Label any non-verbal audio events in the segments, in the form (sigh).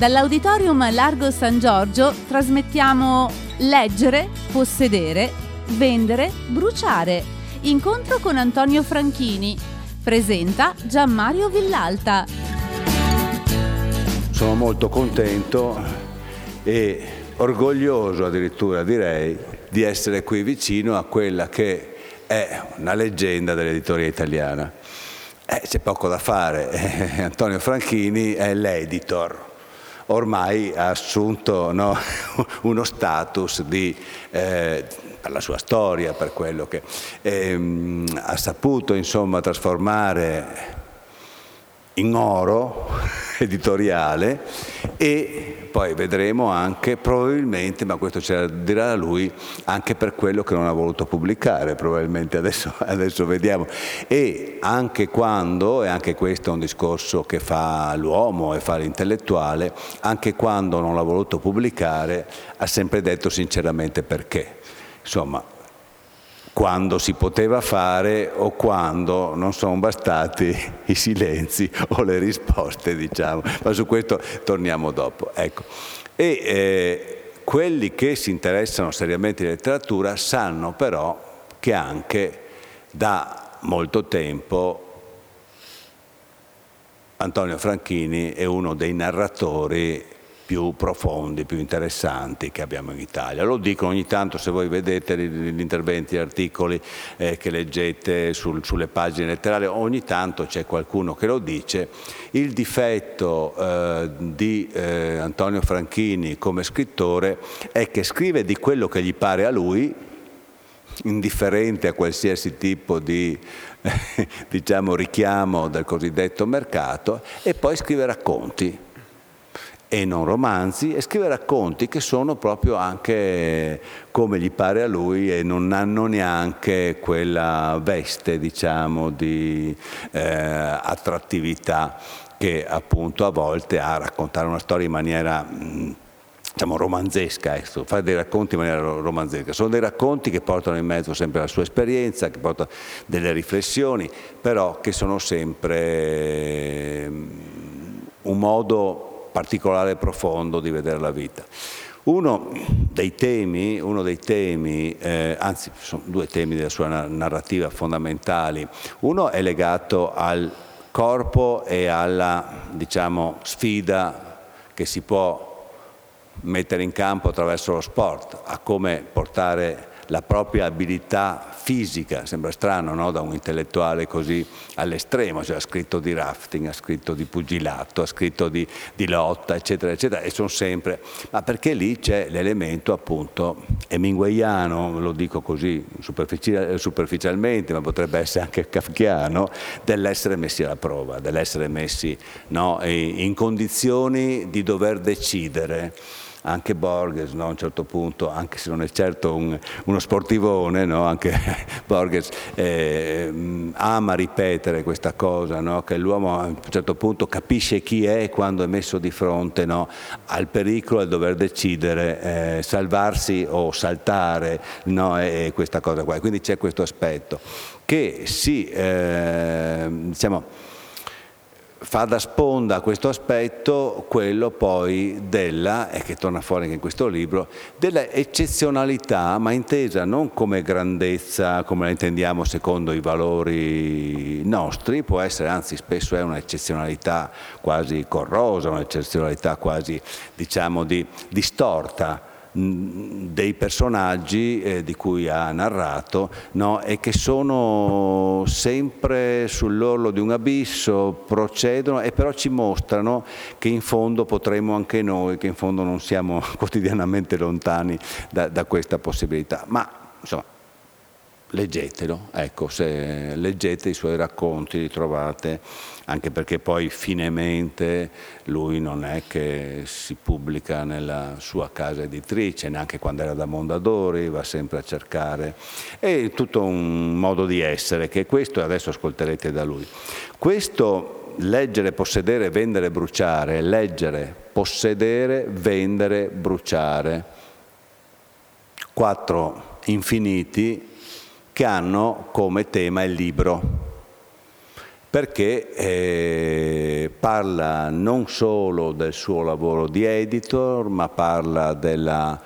Dall'Auditorium Largo San Giorgio trasmettiamo Leggere, possedere, vendere, bruciare. Incontro con Antonio Franchini. Presenta Gianmario Villalta. Sono molto contento e orgoglioso addirittura direi di essere qui vicino a quella che è una leggenda dell'editoria italiana. Eh, c'è poco da fare, (laughs) Antonio Franchini è l'editor ormai ha assunto no, (laughs) uno status di, eh, per la sua storia, per quello che ehm, ha saputo insomma, trasformare in oro (laughs) editoriale e poi vedremo anche probabilmente, ma questo ce lo dirà lui, anche per quello che non ha voluto pubblicare, probabilmente adesso, (laughs) adesso vediamo. E anche quando, e anche questo è un discorso che fa l'uomo e fa l'intellettuale, anche quando non l'ha voluto pubblicare ha sempre detto sinceramente perché. Insomma, quando si poteva fare o quando non sono bastati i silenzi o le risposte, diciamo. Ma su questo torniamo dopo. Ecco. E eh, quelli che si interessano seriamente di letteratura sanno però che anche da molto tempo Antonio Franchini è uno dei narratori più profondi, più interessanti che abbiamo in Italia. Lo dico ogni tanto se voi vedete gli interventi, gli articoli eh, che leggete sul, sulle pagine letterarie, ogni tanto c'è qualcuno che lo dice. Il difetto eh, di eh, Antonio Franchini come scrittore è che scrive di quello che gli pare a lui, indifferente a qualsiasi tipo di (laughs) diciamo, richiamo del cosiddetto mercato, e poi scrive racconti e non romanzi e scrive racconti che sono proprio anche come gli pare a lui e non hanno neanche quella veste diciamo di eh, attrattività che appunto a volte ha a raccontare una storia in maniera diciamo romanzesca, ecco, fare dei racconti in maniera romanzesca. Sono dei racconti che portano in mezzo sempre la sua esperienza, che portano delle riflessioni, però che sono sempre un modo particolare e profondo di vedere la vita. Uno dei temi, uno dei temi eh, anzi sono due temi della sua narrativa fondamentali, uno è legato al corpo e alla diciamo, sfida che si può mettere in campo attraverso lo sport, a come portare la propria abilità fisica, sembra strano no? da un intellettuale così all'estremo, cioè ha scritto di rafting, ha scritto di pugilato, ha scritto di, di lotta, eccetera, eccetera, e sono sempre, ma perché lì c'è l'elemento appunto hemingwayano, lo dico così superficialmente, ma potrebbe essere anche kafkiano, dell'essere messi alla prova, dell'essere messi no? in condizioni di dover decidere anche Borges no, a un certo punto, anche se non è certo un, uno sportivone, no, anche (laughs) Borges eh, ama ripetere questa cosa, no, che l'uomo a un certo punto capisce chi è quando è messo di fronte al pericolo e dover decidere eh, salvarsi o saltare e questa cosa qua. Quindi c'è questo aspetto che si, eh, diciamo, fa da sponda a questo aspetto quello poi della, e che torna fuori anche in questo libro, della eccezionalità, ma intesa non come grandezza, come la intendiamo secondo i valori nostri, può essere, anzi spesso è un'eccezionalità quasi corrosa, un'eccezionalità quasi diciamo di, distorta, dei personaggi eh, di cui ha narrato no? e che sono sempre sull'orlo di un abisso, procedono e però ci mostrano che in fondo potremmo anche noi, che in fondo non siamo (laughs) quotidianamente lontani da, da questa possibilità. Ma insomma, leggetelo, ecco, se leggete i suoi racconti, li trovate, anche perché poi finemente lui non è che si pubblica nella sua casa editrice, neanche quando era da Mondadori, va sempre a cercare, è tutto un modo di essere, che è questo, e adesso ascolterete da lui. Questo leggere, possedere, vendere, bruciare, leggere, possedere, vendere, bruciare, quattro infiniti che hanno come tema il libro perché eh, parla non solo del suo lavoro di editor, ma parla della,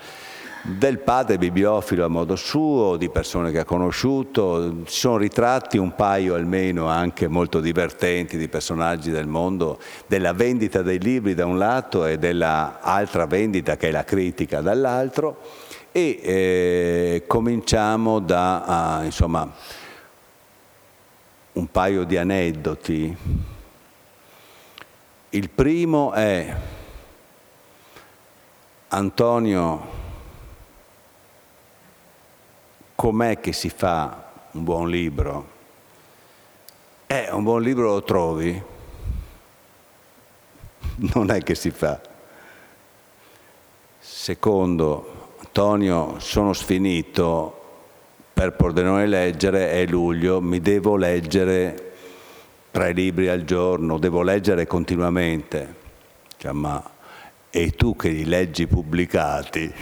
del padre bibliofilo a modo suo, di persone che ha conosciuto, ci sono ritratti un paio almeno anche molto divertenti di personaggi del mondo, della vendita dei libri da un lato e della altra vendita che è la critica dall'altro. E eh, cominciamo da uh, insomma, un paio di aneddoti. Il primo è Antonio, com'è che si fa un buon libro? Eh, un buon libro lo trovi? (laughs) Non è che si fa. Secondo, Antonio, sono sfinito per Pordenone leggere, è luglio, mi devo leggere tre libri al giorno, devo leggere continuamente. Cioè, ma e tu che li leggi pubblicati?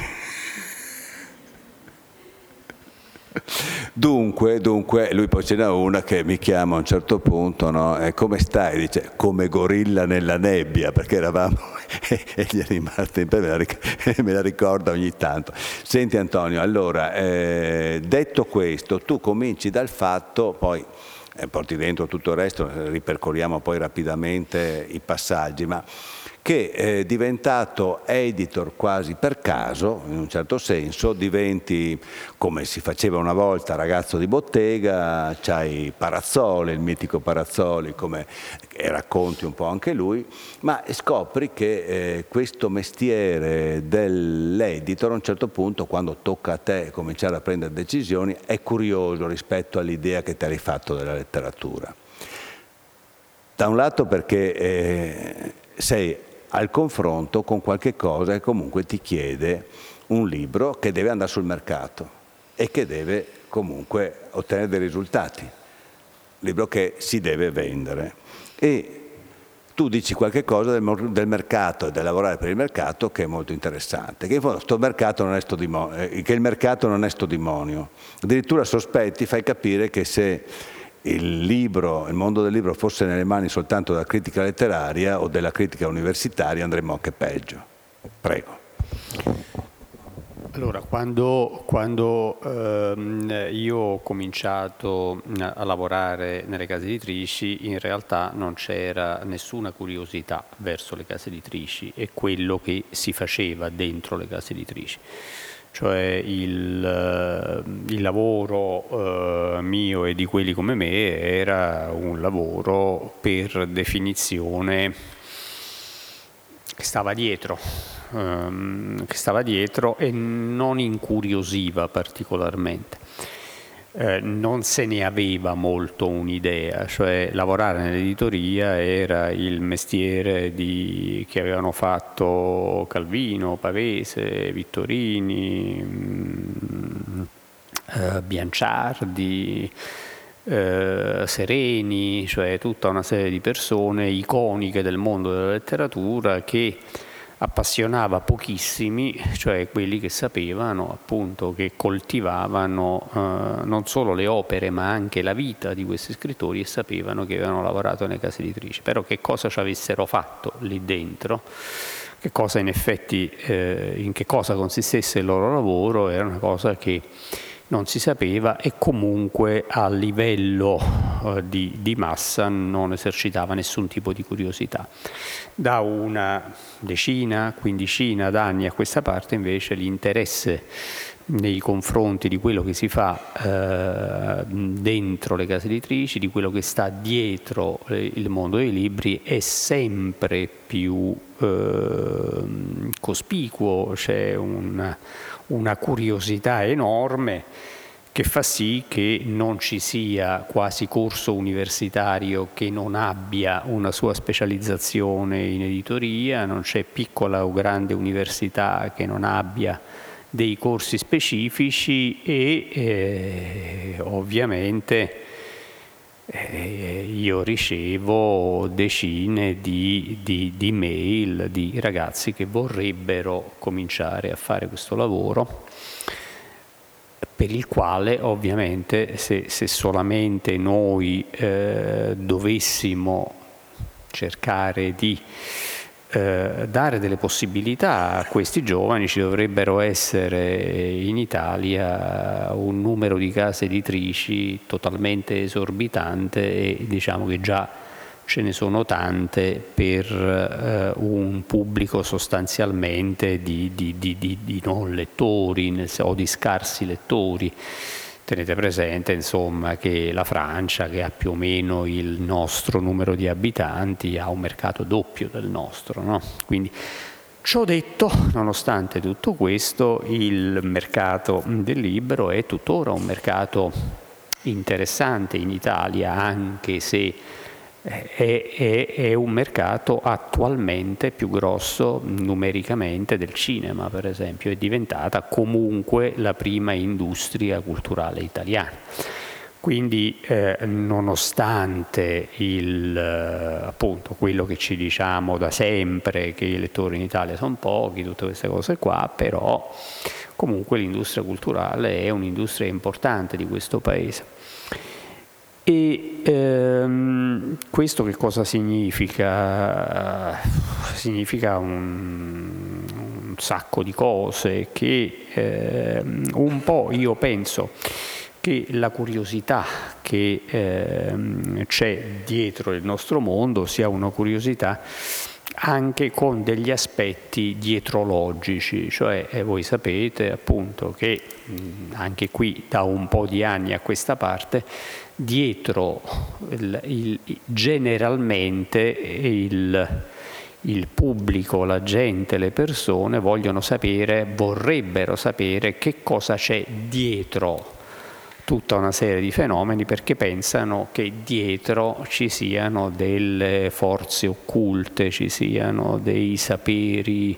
Dunque, dunque, lui poi ce n'è una che mi chiama a un certo punto, no? E come stai? Dice, come gorilla nella nebbia, perché eravamo (laughs) e gli è rimasta in (laughs) me la ricorda ogni tanto. Senti Antonio, allora, eh, detto questo, tu cominci dal fatto, poi eh, porti dentro tutto il resto, ripercorriamo poi rapidamente i passaggi, ma che è diventato editor quasi per caso, in un certo senso, diventi come si faceva una volta ragazzo di bottega, c'hai Parazzoli, il mitico Parazzoli, come racconti un po' anche lui, ma scopri che eh, questo mestiere dell'editor a un certo punto, quando tocca a te cominciare a prendere decisioni, è curioso rispetto all'idea che ti hai fatto della letteratura. Da un lato perché eh, sei al confronto con qualche cosa che comunque ti chiede un libro che deve andare sul mercato e che deve comunque ottenere dei risultati, libro che si deve vendere. E tu dici qualche cosa del, del, mercato e del lavorare per il mercato che è molto interessante, che in fondo mercato eh, che il mercato non è sto demonio. Addirittura sospetti, fai capire che se il libro, il mondo del libro fosse nelle mani soltanto della critica letteraria o della critica universitaria andremmo anche peggio. Prego. Allora, quando, quando ehm, io ho cominciato a lavorare nelle case editrici, in realtà non c'era nessuna curiosità verso le case editrici e quello che si faceva dentro le case editrici cioè il, eh, il lavoro eh, mio e di quelli come me era un lavoro per definizione che stava dietro, ehm, che stava dietro e non incuriosiva particolarmente eh, non se ne aveva molto un'idea, cioè lavorare nell'editoria era il mestiere di, che avevano fatto Calvino, Pavese, Vittorini, mh, mm, eh, Bianciardi, eh, Sereni, cioè tutta una serie di persone iconiche del mondo della letteratura che appassionava pochissimi, cioè quelli che sapevano appunto che coltivavano eh, non solo le opere ma anche la vita di questi scrittori e sapevano che avevano lavorato nelle case editrici, però che cosa ci avessero fatto lì dentro, che cosa in effetti, eh, in che cosa consistesse il loro lavoro, era una cosa che non si sapeva e comunque a livello eh, di, di, massa non esercitava nessun tipo di curiosità. Da una decina, quindicina d'anni a questa parte invece l'interesse nei confronti di quello che si fa eh, dentro le case editrici, di quello che sta dietro eh, il mondo dei libri è sempre più eh, cospicuo, c'è un una curiosità enorme che fa sì che non ci sia quasi corso universitario che non abbia una sua specializzazione in editoria, non c'è piccola o grande università che non abbia dei corsi specifici e eh, ovviamente eh, io ricevo decine di, di, di, mail di ragazzi che vorrebbero cominciare a fare questo lavoro per il quale ovviamente se, se solamente noi eh, dovessimo cercare di eh, dare delle possibilità a questi giovani, ci dovrebbero essere in Italia un numero di case editrici totalmente esorbitante e diciamo che già ce ne sono tante per eh, un pubblico sostanzialmente di, di, di, di non lettori o di scarsi lettori. Tenete presente insomma, che la Francia, che ha più o meno il nostro numero di abitanti, ha un mercato doppio del nostro. No? Quindi, ciò detto, nonostante tutto questo, il mercato del libro è tuttora un mercato interessante in Italia, anche se è, è, un mercato attualmente più grosso numericamente del cinema, per esempio, è diventata comunque la prima industria culturale italiana. Quindi eh, nonostante il, eh, appunto, quello che ci diciamo da sempre, che i lettori in Italia sono pochi, tutte queste cose qua, però comunque l'industria culturale è un'industria importante di questo Paese. E ehm, questo che cosa significa? Significa un, un sacco di cose che ehm, un po' io penso che la curiosità che ehm, c'è dietro il nostro mondo sia una curiosità anche con degli aspetti dietrologici, cioè eh, voi sapete appunto che mh, anche qui da un po' di anni a questa parte dietro il, il, generalmente il, il pubblico, la gente, le persone vogliono sapere, vorrebbero sapere che cosa c'è dietro tutta una serie di fenomeni perché pensano che dietro ci siano delle forze occulte, ci siano dei saperi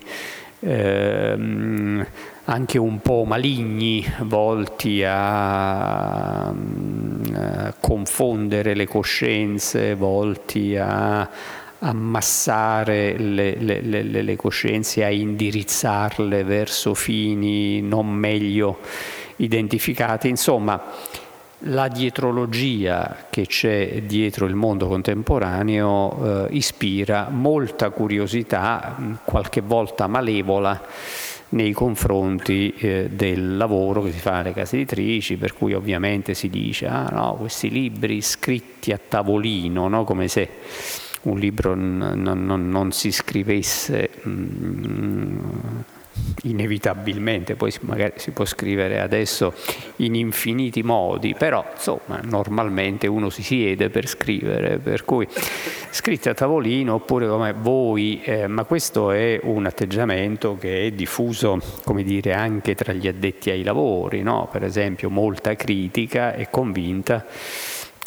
ehm, anche un po' maligni, volti a, a mm, confondere le coscienze, volti a ammassare le, le, le, le, coscienze, a indirizzarle verso fini non meglio identificati. Insomma, la dietrologia che c'è dietro il mondo contemporaneo eh, ispira molta curiosità, qualche volta malevola, nei confronti eh, del lavoro che si fa nelle case editrici, per cui ovviamente si dice, ah no, questi libri scritti a tavolino, no? come se un libro non, non, non si scrivesse mm, inevitabilmente, poi magari si può scrivere adesso in infiniti modi, però insomma normalmente uno si siede per scrivere, per cui scritti a tavolino oppure come voi, eh, ma questo è un atteggiamento che è diffuso come dire anche tra gli addetti ai lavori, no? per esempio molta critica è convinta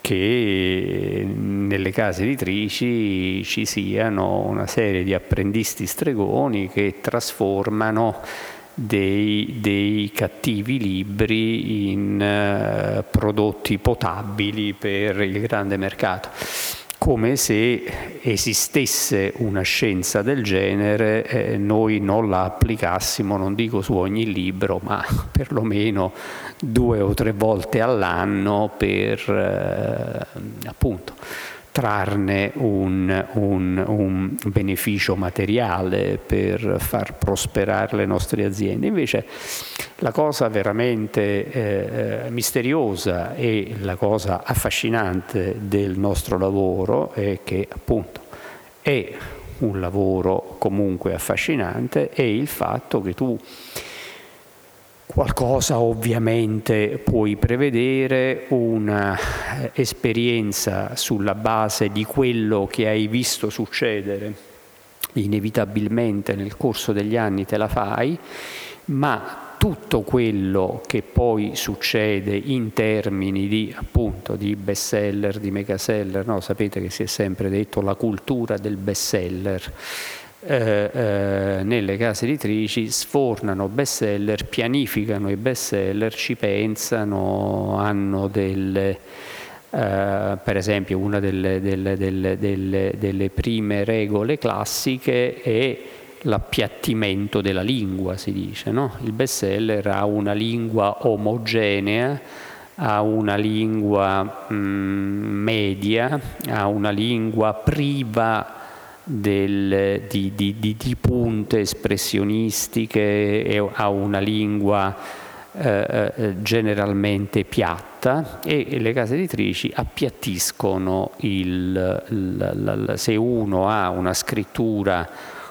che nelle case editrici ci siano una serie di apprendisti stregoni che trasformano dei, dei cattivi libri in uh, prodotti potabili per il grande mercato come se esistesse una scienza del genere eh, noi non la applicassimo, non dico su ogni libro, ma (laughs) perlomeno due o tre volte all'anno per eh, appunto trarne un, un, un, beneficio materiale per far prosperare le nostre aziende. Invece la cosa veramente eh, eh, misteriosa e la cosa affascinante del nostro lavoro è che appunto è un lavoro comunque affascinante è il fatto che tu Qualcosa ovviamente puoi prevedere, un'esperienza sulla base di quello che hai visto succedere, inevitabilmente nel corso degli anni te la fai, ma tutto quello che poi succede in termini di appunto di bestseller, di megaseller, no? sapete che si è sempre detto la cultura del bestseller eh, eh, nelle case editrici sfornano bestseller, pianificano i bestseller, ci pensano, hanno delle... Uh, per esempio una delle, delle, delle, delle, prime regole classiche è l'appiattimento della lingua, si dice. No? Il bestseller ha una lingua omogenea, ha una lingua mh, media, ha una lingua priva del, di, di, di, di, punte espressionistiche, ha una lingua eh, eh, generalmente piatta e le case editrici appiattiscono il, il, il, se uno ha una scrittura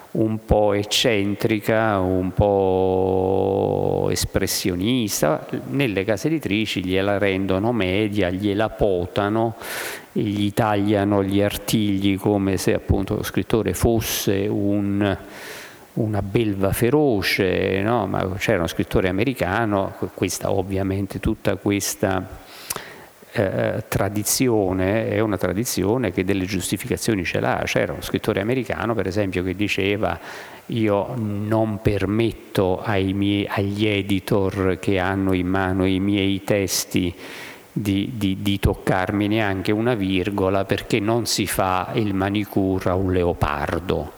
un po' eccentrica, un po' espressionista, nelle case editrici gliela rendono media, gliela potano, gli tagliano gli artigli come se appunto lo scrittore fosse un, una belva feroce, no? ma c'era uno scrittore americano, questa ovviamente tutta questa eh, tradizione è una tradizione che delle giustificazioni ce l'ha. C'era uno scrittore americano, per esempio, che diceva io non permetto miei, agli editor che hanno in mano i miei testi di, di, di, toccarmi neanche una virgola perché non si fa il manicure a un leopardo.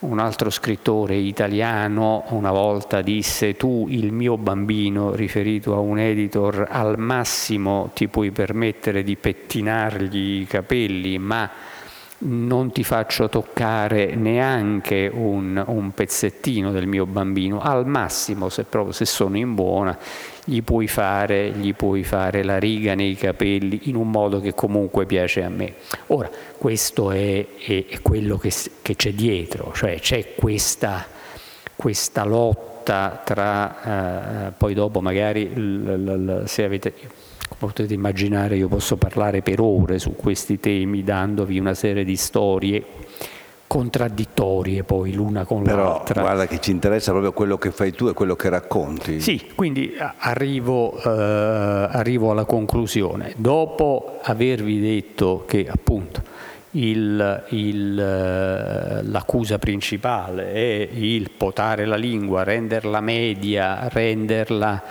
Un altro scrittore italiano una volta disse tu il mio bambino, riferito a un editor, al massimo ti puoi permettere di pettinargli i capelli, ma non ti faccio toccare neanche un, un pezzettino del mio bambino, al massimo se, proprio, se sono in buona gli puoi, fare, gli puoi fare la riga nei capelli in un modo che comunque piace a me. Ora, questo è, è, è quello che, che, c'è dietro, cioè c'è questa, questa lotta tra, eh, poi dopo magari l, l, se avete potete immaginare io posso parlare per ore su questi temi dandovi una serie di storie contraddittorie poi l'una con Però, l'altra. Guarda che ci interessa proprio quello che fai tu e quello che racconti. Sì, quindi arrivo, eh, arrivo alla conclusione. Dopo avervi detto che appunto il, il, eh, l'accusa principale è il potare la lingua, renderla media, renderla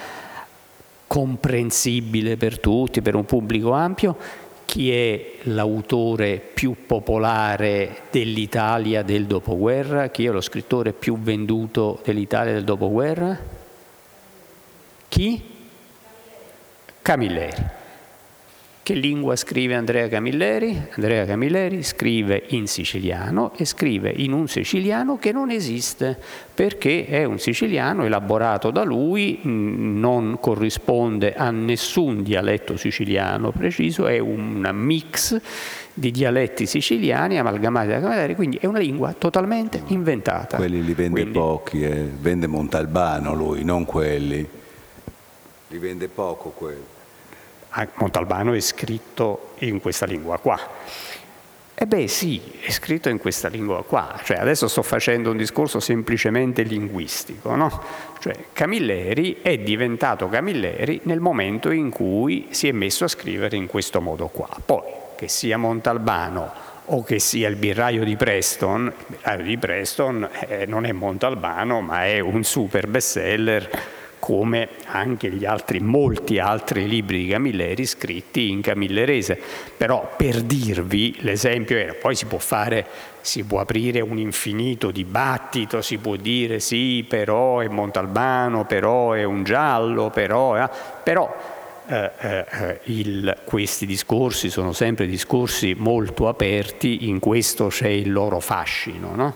comprensibile per tutti, per un pubblico ampio, chi è l'autore più popolare dell'Italia del dopoguerra? Chi è lo scrittore più venduto dell'Italia del dopoguerra? Chi? Camilleri. Che lingua scrive Andrea Camilleri? Andrea Camilleri scrive in siciliano e scrive in un siciliano che non esiste perché è un siciliano elaborato da lui, non corrisponde a nessun dialetto siciliano preciso, è un mix di dialetti siciliani amalgamati da Camilleri, quindi è una lingua totalmente inventata. Quelli li vende quindi, pochi, eh. vende Montalbano lui, non quelli. Li vende poco quelli. Montalbano è scritto in questa lingua qua. E beh sì, è scritto in questa lingua qua, cioè adesso sto facendo un discorso semplicemente linguistico, no? Cioè Camilleri è diventato Camilleri nel momento in cui si è messo a scrivere in questo modo qua. Poi, che sia Montalbano o che sia il birraio di Preston, il birraio di Preston eh, non è Montalbano ma è un super bestseller come anche gli altri, molti altri libri di Camilleri scritti in camillerese. Però per dirvi l'esempio era, poi si può fare, si può aprire un infinito dibattito, si può dire sì, però è Montalbano, però è un giallo, però... Eh, però eh, eh, il, questi discorsi sono sempre discorsi molto aperti, in questo c'è il loro fascino. No?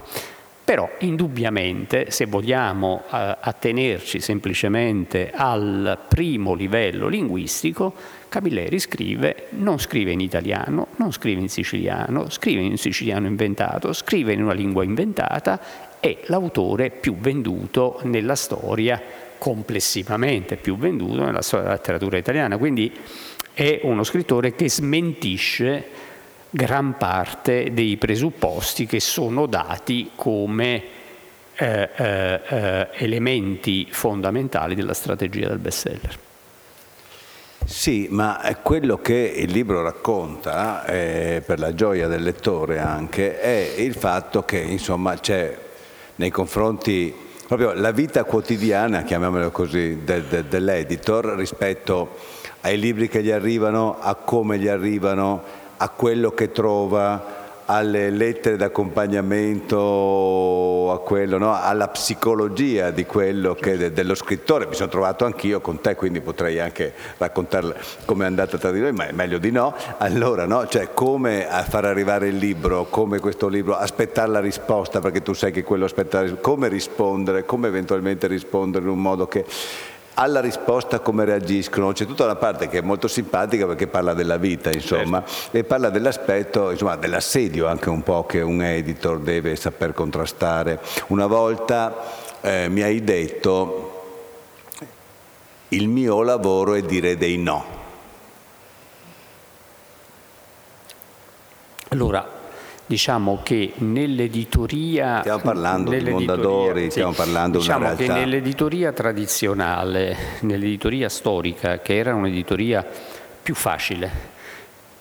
Però indubbiamente se vogliamo eh, attenerci semplicemente al primo livello linguistico, Camilleri scrive, non scrive in italiano, non scrive in siciliano, scrive in siciliano inventato, scrive in una lingua inventata, è l'autore più venduto nella storia, complessivamente più venduto nella storia della letteratura italiana. Quindi è uno scrittore che smentisce gran parte dei presupposti che sono dati come eh, eh, eh, elementi fondamentali della strategia del bestseller. Sì, ma quello che il libro racconta, eh, per la gioia del lettore anche, è il fatto che insomma c'è nei confronti proprio la vita quotidiana, chiamiamola così, del, del, dell'editor rispetto ai libri che gli arrivano, a come gli arrivano, a quello che trova, alle lettere d'accompagnamento, a quello, no? alla psicologia di quello che dello scrittore. Mi sono trovato anch'io con te, quindi potrei anche raccontare come è andata tra di noi, ma è meglio di no. Allora, no? Cioè, come far arrivare il libro, come questo libro, aspettare la risposta, perché tu sai che quello aspettare, come rispondere, come eventualmente rispondere in un modo che alla risposta come reagiscono. C'è tutta una parte che è molto simpatica perché parla della vita, insomma, certo. e parla dell'aspetto, insomma, dell'assedio anche un po' che un editor deve saper contrastare. Una volta eh, mi hai detto il mio lavoro è dire dei no. Allora, diciamo che nell'editoria stiamo parlando di Mondadori sì, stiamo parlando diciamo che nell'editoria tradizionale nell'editoria storica che era un'editoria più facile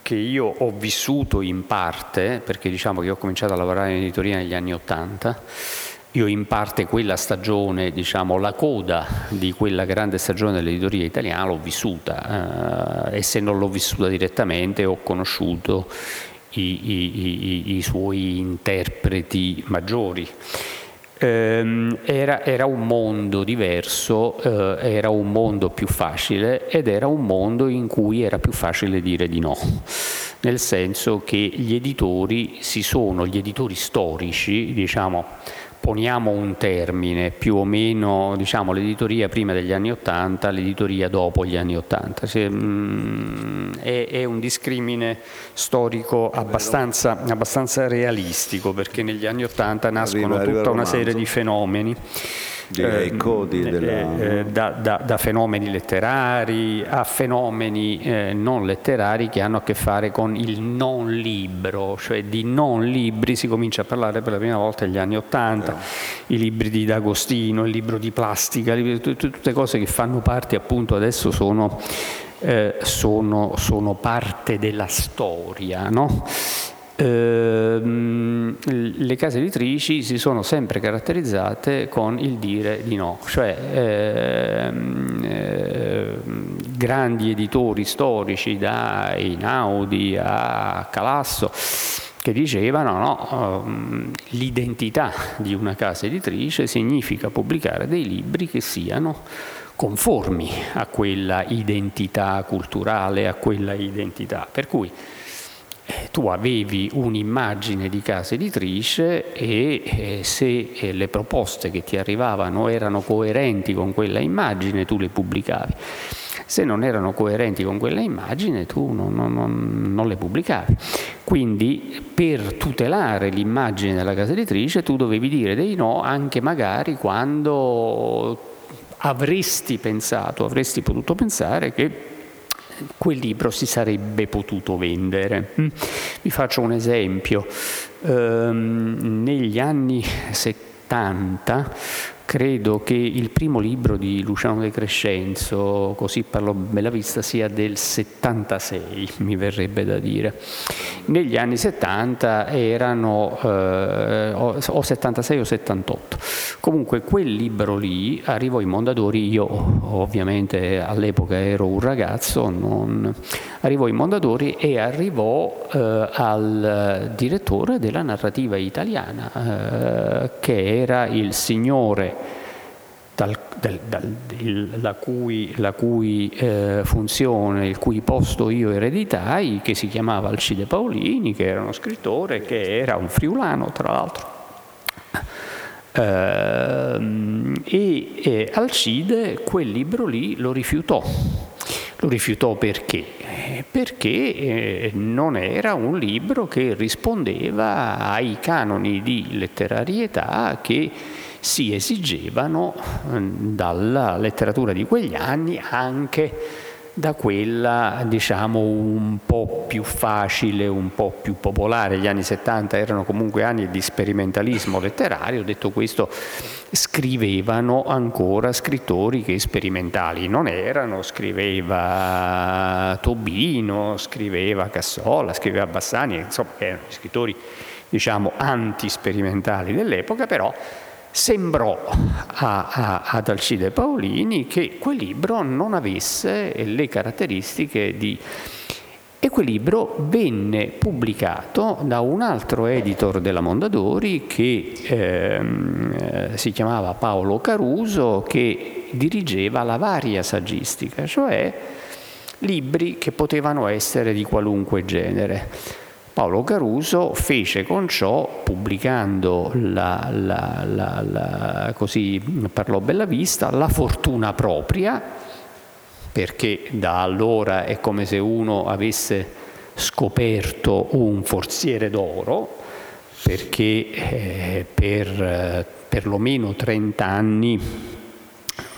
che io ho vissuto in parte perché diciamo che ho cominciato a lavorare in editoria negli anni Ottanta io in parte quella stagione, diciamo la coda di quella grande stagione dell'editoria italiana l'ho vissuta eh, e se non l'ho vissuta direttamente ho conosciuto i, i, i suoi interpreti maggiori. Eh, era, era, un mondo diverso, eh, era un mondo più facile ed era un mondo in cui era più facile dire di no, nel senso che gli editori si sono, gli editori storici, diciamo, poniamo un termine, più o meno diciamo, l'editoria prima degli anni Ottanta, l'editoria dopo gli anni Ottanta. Mm, è, è, un discrimine storico abbastanza, abbastanza, realistico perché negli anni Ottanta nascono tutta una serie di fenomeni direi eh, codi della... eh, da, da, da, fenomeni letterari a fenomeni eh, non letterari che hanno a che fare con il non libro, cioè di non libri si comincia a parlare per la prima volta negli anni Ottanta, i libri di D'Agostino, il libro di plastica, tutte cose che fanno parte appunto adesso sono, eh, sono, sono parte della storia. No? Ehm, le case editrici si sono sempre caratterizzate con il dire di no, cioè ehm, eh, grandi editori storici da Einaudi a Calasso che dicevano no, um, l'identità di una casa editrice significa pubblicare dei libri che siano conformi a quella identità culturale, a quella identità. Per cui tu avevi un'immagine di casa editrice e eh, se eh, le proposte che ti arrivavano erano coerenti con quella immagine tu le pubblicavi. Se non erano coerenti con quella immagine tu non, non, non, non le pubblicavi. Quindi per tutelare l'immagine della casa editrice tu dovevi dire dei no anche magari quando avresti pensato, avresti potuto pensare che quel libro si sarebbe potuto vendere. Mm. Vi faccio un esempio. Ehm, negli anni 70 credo che il primo libro di Luciano De Crescenzo, così parlo bella vista, sia del 76, mi verrebbe da dire. Negli anni 70 erano eh, o 76 o 78. Comunque quel libro lì arrivò in Mondadori, io ovviamente all'epoca ero un ragazzo, non... arrivò in Mondadori e arrivò eh, al direttore della narrativa italiana, eh, che era il signore dal, dal, dal, la cui, la cui eh, funzione, il cui posto io ereditai, che si chiamava Alcide Paolini, che era uno scrittore, che era un friulano tra l'altro. Eh, e, e Alcide quel libro lì lo rifiutò. Lo rifiutò perché? Perché eh, non era un libro che rispondeva ai canoni di letterarietà che si esigevano ehm, dalla letteratura di quegli anni anche da quella diciamo un po' più facile, un po' più popolare. Gli anni 70 erano comunque anni di sperimentalismo letterario, detto questo scrivevano ancora scrittori che sperimentali non erano, scriveva Tobino, scriveva Cassola, scriveva Bassani, insomma erano scrittori diciamo antisperimentali dell'epoca, però sembrò a, a, ad Alcide Paolini che quel libro non avesse le caratteristiche di E quel libro venne pubblicato da un altro editor della Mondadori che ehm, eh, si chiamava Paolo Caruso, che dirigeva la varia saggistica, cioè libri che potevano essere di qualunque genere. Paolo Caruso fece con ciò, pubblicando la, la, la, la, così parlò Bellavista, La fortuna propria, perché da allora è come se uno avesse scoperto un forziere d'oro, perché eh, per perlomeno 30 anni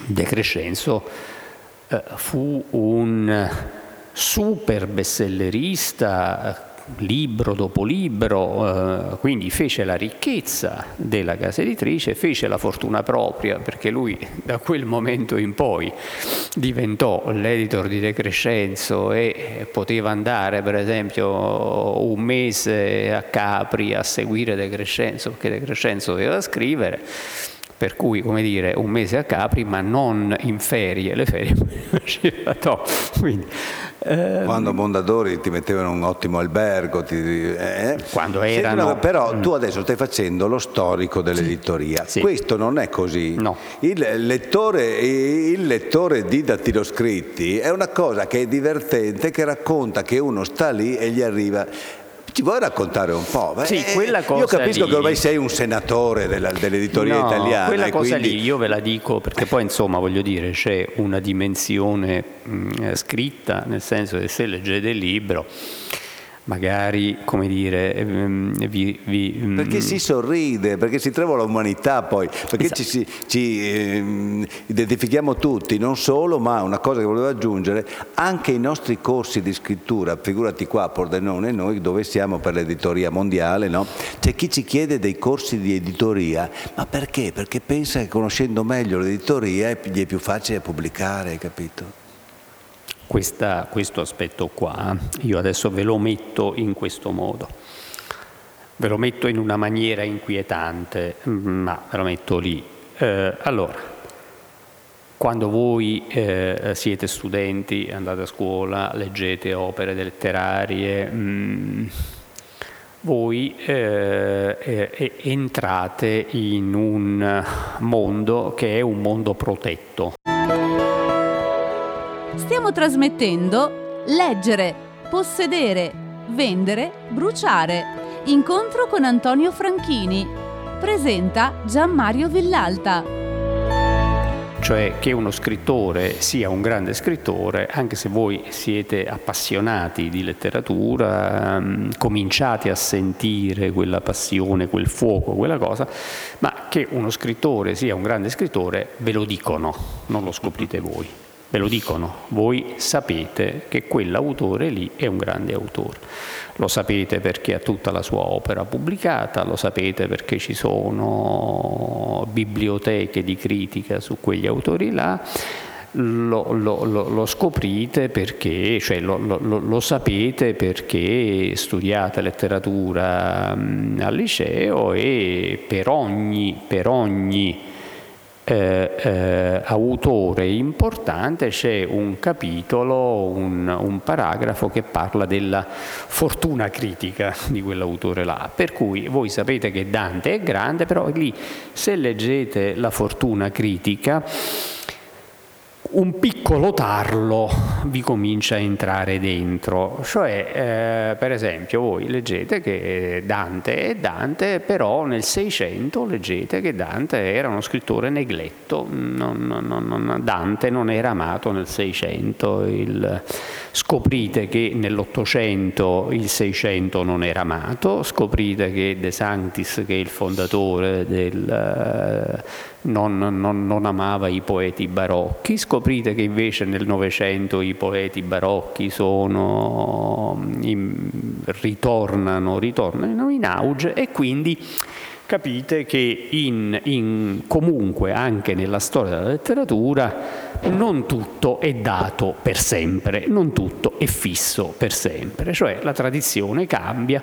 De Crescenzo eh, fu un super bestsellerista libro dopo libro, eh, quindi fece la ricchezza della casa editrice, fece la fortuna propria, perché lui da quel momento in poi diventò l'editor di De Crescenzo e poteva andare per esempio un mese a Capri a seguire De Crescenzo, perché De Crescenzo doveva scrivere per cui come dire un mese a Capri ma non in ferie, le ferie (laughs) faceva top. Quindi, ehm... Quando Mondadori ti mettevano un ottimo albergo, ti, eh? quando erano... Sì, però mm. tu adesso stai facendo lo storico dell'editoria, sì. questo non è così. No. Il, lettore, il lettore di dattiloscritti è una cosa che è divertente, che racconta che uno sta lì e gli arriva ci vuoi raccontare un po'? Sì, eh, quella cosa io capisco lì... che ormai sei un senatore della, dell'editoria no, italiana. Quella cosa quindi... lì io ve la dico perché poi insomma voglio dire c'è una dimensione mh, scritta, nel senso che se leggete il libro magari, come dire, ehm, vi, vi, mm, perché si sorride, perché si trova l'umanità poi, perché esatto. ci, ci eh, identifichiamo tutti, non solo, ma una cosa che volevo aggiungere, anche i nostri corsi di scrittura, figurati qua a Pordenone, noi dove siamo per l'editoria mondiale, no? c'è chi ci chiede dei corsi di editoria, ma perché? Perché pensa che conoscendo meglio l'editoria gli è più facile pubblicare, capito? Questa, questo aspetto qua. Io adesso ve lo metto in questo modo. Ve lo metto in una maniera inquietante, ma ve lo metto lì. Eh, allora, quando voi eh, siete studenti, andate a scuola, leggete opere letterarie, mh, mm, voi eh, eh, entrate in un mondo che è un mondo protetto. Trasmettendo Leggere, possedere, vendere, bruciare. Incontro con Antonio Franchini. Presenta Gianmario Villalta. Cioè che uno scrittore sia un grande scrittore, anche se voi siete appassionati di letteratura, um, cominciate a sentire quella passione, quel fuoco, quella cosa, ma che uno scrittore sia un grande scrittore ve lo dicono, non lo scoprite voi ve lo dicono, voi sapete che quell'autore lì è un grande autore. Lo sapete perché ha tutta la sua opera pubblicata, lo sapete perché ci sono biblioteche di critica su quegli autori là, lo, lo, lo, lo scoprite perché, cioè lo, sapete perché studiate letteratura al liceo e per ogni, per ogni eh, eh, autore importante c'è un capitolo, un, un, paragrafo che parla della fortuna critica di quell'autore là. Per cui voi sapete che Dante è grande, però lì se leggete la fortuna critica un piccolo tarlo vi comincia a entrare dentro, cioè eh, per esempio voi leggete che Dante è Dante, però nel 600 leggete che Dante era uno scrittore negletto, non, non, non, Dante non era amato nel 600, il, scoprite che nell'Ottocento il 600 non era amato, scoprite che De Sanctis, che è il fondatore del non, non, non, amava i poeti barocchi, scoprite che invece nel Novecento i poeti barocchi sono, in, ritornano, ritornano in auge e quindi capite che in, in, comunque anche nella storia della letteratura non tutto è dato per sempre, non tutto è fisso per sempre, cioè la tradizione cambia,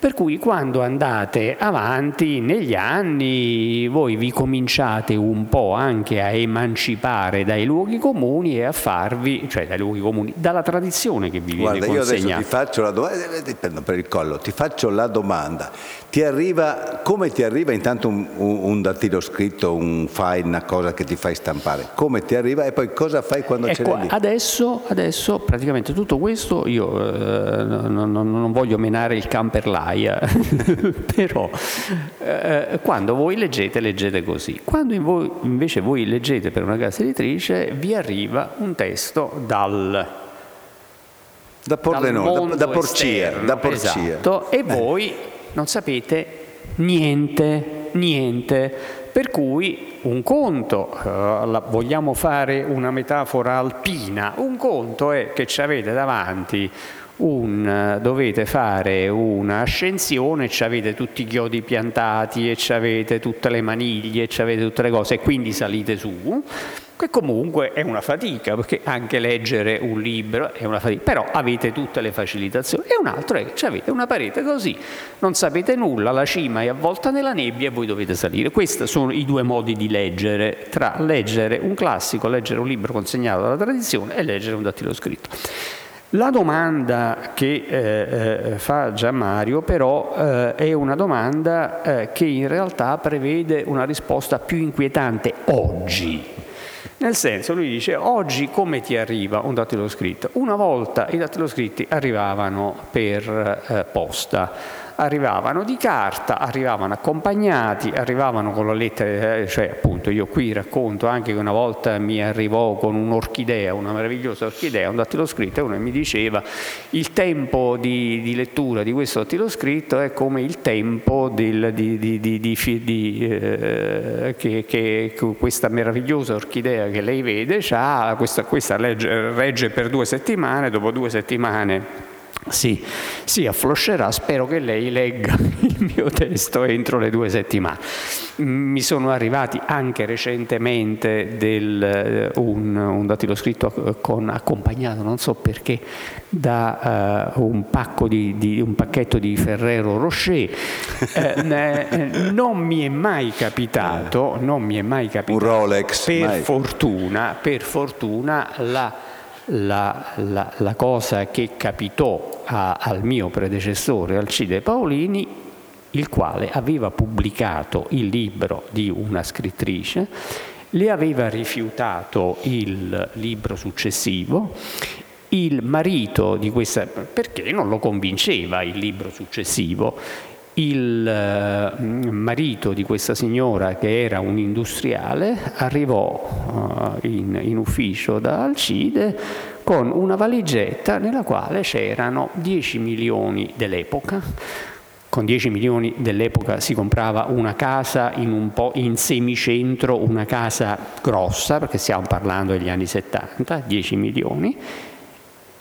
Per cui quando andate avanti negli anni voi vi cominciate un po' anche a emancipare dai luoghi comuni e a farvi, cioè dai luoghi comuni, dalla tradizione che vi viene Guarda, consegnata. io adesso ti faccio la domanda, eh, ti prendo per il collo, ti faccio la domanda. Ti arriva, come ti arriva intanto un, un, un dattilo scritto, un file, una cosa che ti fai stampare? Come ti arriva e poi cosa fai quando ce Ecco, l'hai lì? adesso, adesso praticamente tutto questo io eh, non, non- non voglio menare il camperlaia, (laughs) però eh, quando voi leggete, leggete così. Quando in voi- invece voi leggete per una casa editrice, vi arriva un testo dal, Da Pordenone, da, da Porcia, esterno, da Porcia. esatto, e voi non sapete niente, niente. Per cui un conto, eh, la- vogliamo fare una metafora alpina, un conto è che ci avete davanti un, dovete fare un'ascensione, ci avete tutti i chiodi piantati e ci avete tutte le maniglie, ci avete tutte le cose e quindi salite su, che comunque è una fatica, perché anche leggere un libro è una fatica, però avete tutte le facilitazioni. E un altro è che avete una parete così, non sapete nulla, la cima è avvolta nella nebbia e voi dovete salire. Questi sono i due modi di leggere, tra leggere un classico, leggere un libro consegnato dalla tradizione e leggere un dattilo scritto. La domanda che eh, eh, fa Gianmario però eh, è una domanda eh, che in realtà prevede una risposta più inquietante oggi. Nel senso, lui dice, oggi come ti arriva un dattilo scritto? Una volta i dattilo scritti arrivavano per eh, posta, arrivavano di carta, arrivavano accompagnati, arrivavano con la lettera, eh, cioè appunto io qui racconto anche che una volta mi arrivò con un'orchidea, una meravigliosa orchidea, un dattilo scritto e uno mi diceva il tempo di, di lettura di questo dattilo scritto è come il tempo del- di, di- eh, che, che questa meravigliosa orchidea che lei vede, questa, questa legge- regge per due settimane, dopo due settimane sì, si affloscerà, spero che lei legga (laughs) il mio testo entro le due settimane. Mi sono arrivati anche recentemente del, eh, un, un dattilo scritto con, accompagnato, non so perché, da eh, un, pacco di, di- un pacchetto di Ferrero Rocher. Eh, eh, non mi è mai capitato, non mi è mai capitato, Rolex, per mai. fortuna, per fortuna la la, la- la cosa che capitò a- al mio predecessore Alcide Paolini, il quale aveva pubblicato il libro di una scrittrice, le aveva rifiutato il libro successivo, il marito di questa, perché non lo convinceva il libro successivo, il eh, marito di questa signora, che era un industriale, arrivò eh, in, in ufficio da Alcide con una valigetta nella quale c'erano 10 milioni dell'epoca. Con 10 milioni dell'epoca si comprava una casa in, un po' in semicentro, una casa grossa, perché stiamo parlando degli anni 70, 10 milioni,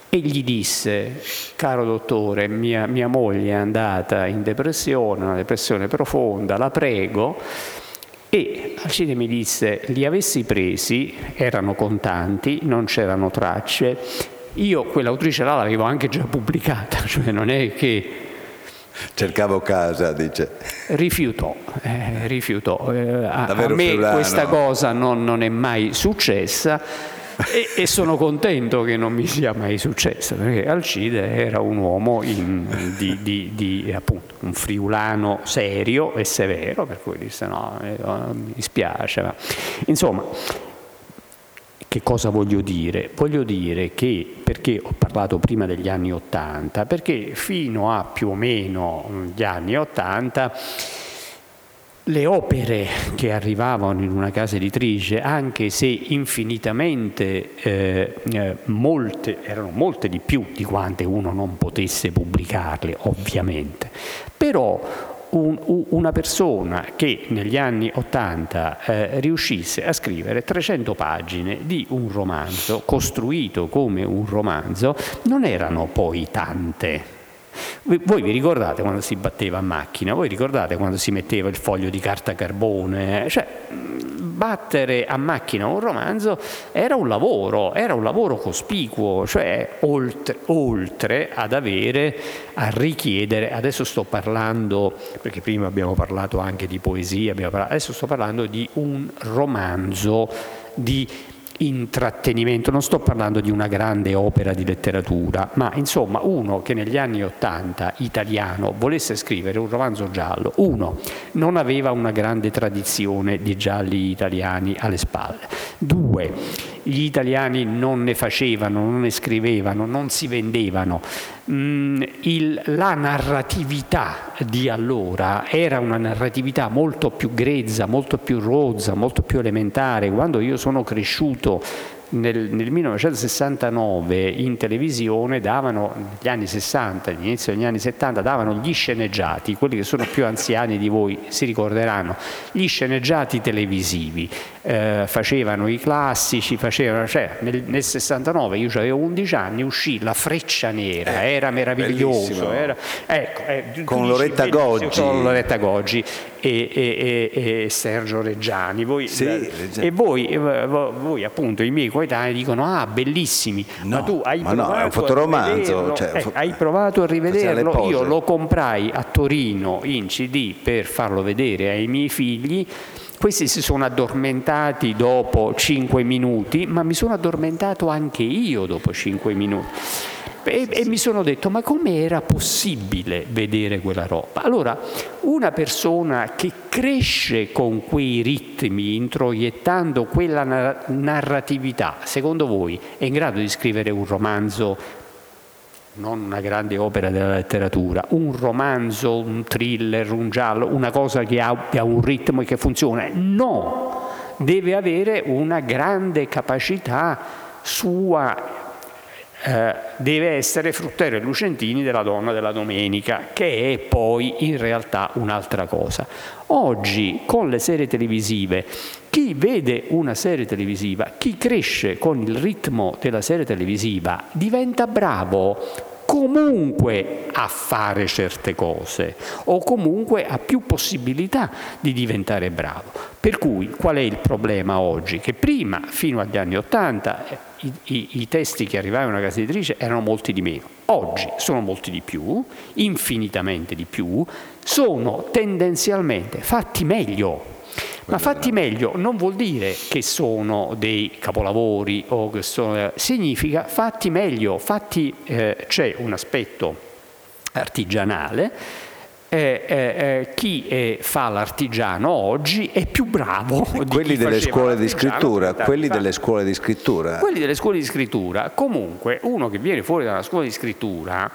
e gli disse, caro dottore, mia, mia moglie è andata in depressione, una depressione profonda, la prego. E Alcide mi disse, li avessi presi, erano contanti, non c'erano tracce. Io quell'autrice là l'avevo anche già pubblicata, (laughs) cioè non è che Cercavo casa, dice. rifiutò, eh, rifiutò. Eh, a, a me friulano. questa cosa non, non è mai successa e, e sono contento che non mi sia mai successa perché Alcide era un uomo in- di, di- di, appunto, un friulano serio e severo per cui disse no, eh, mi dispiace ma. insomma che cosa voglio dire? Voglio dire che, perché ho parlato prima degli anni Ottanta, perché fino a più o meno gli anni Ottanta le opere che arrivavano in una casa editrice, anche se infinitamente eh, eh, molte, erano molte di più di quante uno non potesse pubblicarle, ovviamente, però un- una persona che negli anni 80 eh, riuscisse a scrivere 300 pagine di un romanzo costruito come un romanzo non erano poi tante Voi vi ricordate quando si batteva a macchina? Voi ricordate quando si metteva il foglio di carta carbone? Cioè, battere a macchina un romanzo era un lavoro, era un lavoro cospicuo, cioè oltre, oltre ad avere, a richiedere, adesso sto parlando, perché prima abbiamo parlato anche di poesia, parlato, adesso sto parlando di un romanzo di intrattenimento, non sto parlando di una grande opera di letteratura, ma insomma uno che negli anni Ottanta italiano volesse scrivere un romanzo giallo, uno non aveva una grande tradizione di gialli italiani alle spalle, due gli italiani non ne facevano, non ne scrivevano, non si vendevano. Mm, il, la narratività di allora era una narratività molto più grezza, molto più rozza, molto più elementare. Quando io sono cresciuto nel, nel, 1969 in televisione davano, negli anni 60, all'inizio degli anni 70, davano gli sceneggiati, quelli che sono più anziani di voi si ricorderanno, gli sceneggiati televisivi, eh, facevano i classici, facevano, cioè nel, nel 69 io avevo 11 anni, uscì La Freccia Nera, eh, era meraviglioso, era, ecco, eh, con Loretta Goggi. Con Loretta Goggi e, e, e, e Sergio Reggiani. Voi, sì, e voi, eh, voi, appunto, i miei coetanei dicono, ah, bellissimi, no, ma tu hai ma provato no, è un fotoromanzo. Cioè, eh, hai provato a rivederlo? Io lo comprai a Torino in CD per farlo vedere ai miei figli. Questi si sono addormentati dopo 5 minuti, ma mi sono addormentato anche io dopo 5 minuti. E, e, mi sono detto, ma come era possibile vedere quella roba? Allora, una persona che cresce con quei ritmi, introiettando quella narratività, secondo voi è in grado di scrivere un romanzo non una grande opera della letteratura, un romanzo, un thriller, un giallo, una cosa che abbia un ritmo e che funziona. No, deve avere una grande capacità sua eh, deve essere Fruttero e Lucentini della donna della domenica, che è poi in realtà un'altra cosa. Oggi con le serie televisive, chi vede una serie televisiva, chi cresce con il ritmo della serie televisiva, diventa bravo comunque a fare certe cose o comunque ha più possibilità di diventare bravo. Per cui qual è il problema oggi? Che prima, fino agli anni Ottanta, i, i, i, testi che arrivavano alla casa editrice erano molti di meno. Oggi sono molti di più, infinitamente di più, sono tendenzialmente fatti meglio. Ma fatti meglio non vuol dire che sono dei capolavori o che sono, significa fatti meglio, fatti, eh, c'è un aspetto artigianale eh, eh, eh, chi eh, fa l'artigiano oggi è più bravo di quelli delle scuole di scrittura quelli delle scuole di scrittura. Quelli delle scuole di scrittura comunque uno che viene fuori dalla scuola di scrittura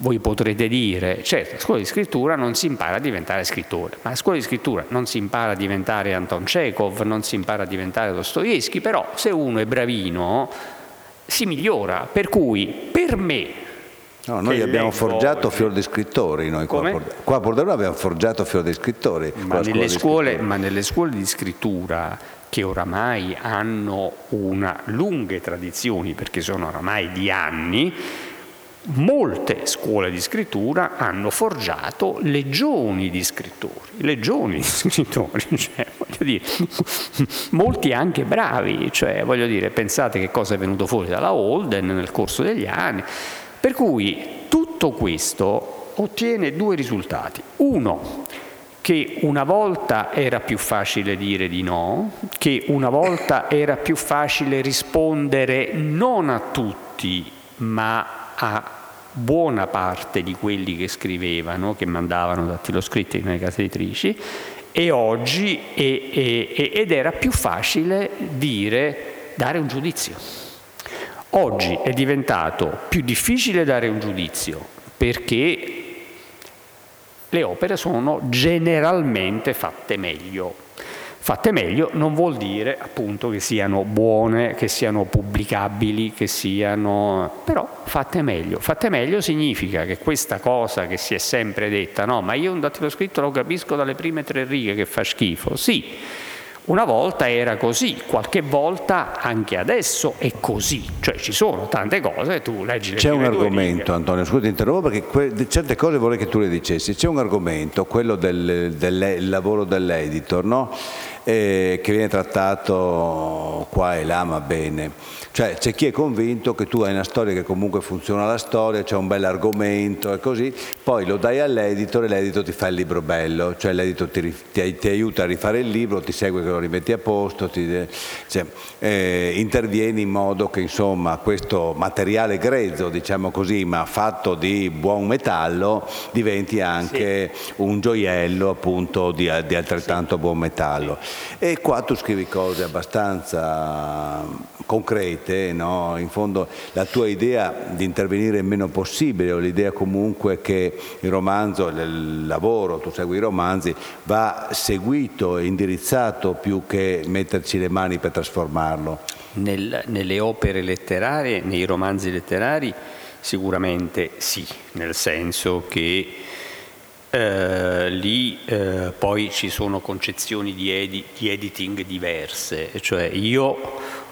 voi potrete dire, certo, a scuola di scrittura non si impara a diventare scrittore, ma a scuola di scrittura non si impara a diventare Anton Chekhov, non si impara a diventare Dostoevsky, però se uno è bravino si migliora, per cui per me No, noi abbiamo forgiato fior di scrittori, noi qua, qua a Pordenone abbiamo forgiato fior di scrittori. Ma nelle, scuole, ma nelle scuole di scrittura che oramai hanno una lunghe tradizioni, perché sono oramai di anni, molte scuole di scrittura hanno forgiato legioni di scrittori, legioni di (laughs) scrittori, cioè, voglio dire, molti anche bravi, cioè, voglio dire, pensate che cosa è venuto fuori dalla Holden nel corso degli anni, per cui tutto questo ottiene due risultati. Uno, che una volta era più facile dire di no, che una volta era più facile rispondere non a tutti, ma a buona parte di quelli che scrivevano, che mandavano dattiloscritti nelle case editrici, e oggi è, è, ed era più facile dire, dare un giudizio. Oggi è diventato più difficile dare un giudizio perché le opere sono generalmente fatte meglio. Fatte meglio non vuol dire appunto che siano buone, che siano pubblicabili, che siano... però fatte meglio. Fatte meglio significa che questa cosa che si è sempre detta, no, ma io un dattilo scritto lo capisco dalle prime tre righe che fa schifo. Sì, Una volta era così, qualche volta anche adesso è così, cioè ci sono tante cose, tu leggi le C'è un argomento. Antonio, scusa ti interrompo perché que- certe cose vorrei che tu le dicessi. C'è un argomento, quello del, del lavoro dell'editor, no? eh, che viene trattato qua e là, ma bene. Cioè c'è chi è convinto che tu hai una storia che comunque funziona la storia, c'è un bel argomento e così, poi lo dai all'editor e l'editor ti fa il libro bello, cioè l'editor ti, ti, ti aiuta a rifare il libro, ti segue che lo rimetti a posto, ti, cioè, eh, intervieni in modo che insomma questo materiale grezzo, diciamo così, ma fatto di buon metallo, diventi anche sì. un gioiello appunto di, di altrettanto sì. buon metallo. E qua tu scrivi cose abbastanza concrete, no? in fondo la tua idea di intervenire il meno possibile o l'idea comunque che il romanzo, il lavoro, tu segui i romanzi, va seguito e indirizzato più che metterci le mani per trasformarlo. Nel, nelle opere letterarie, nei romanzi letterari, sicuramente sì, nel senso che eh, lì eh, poi ci sono concezioni di, edi- di editing diverse, cioè io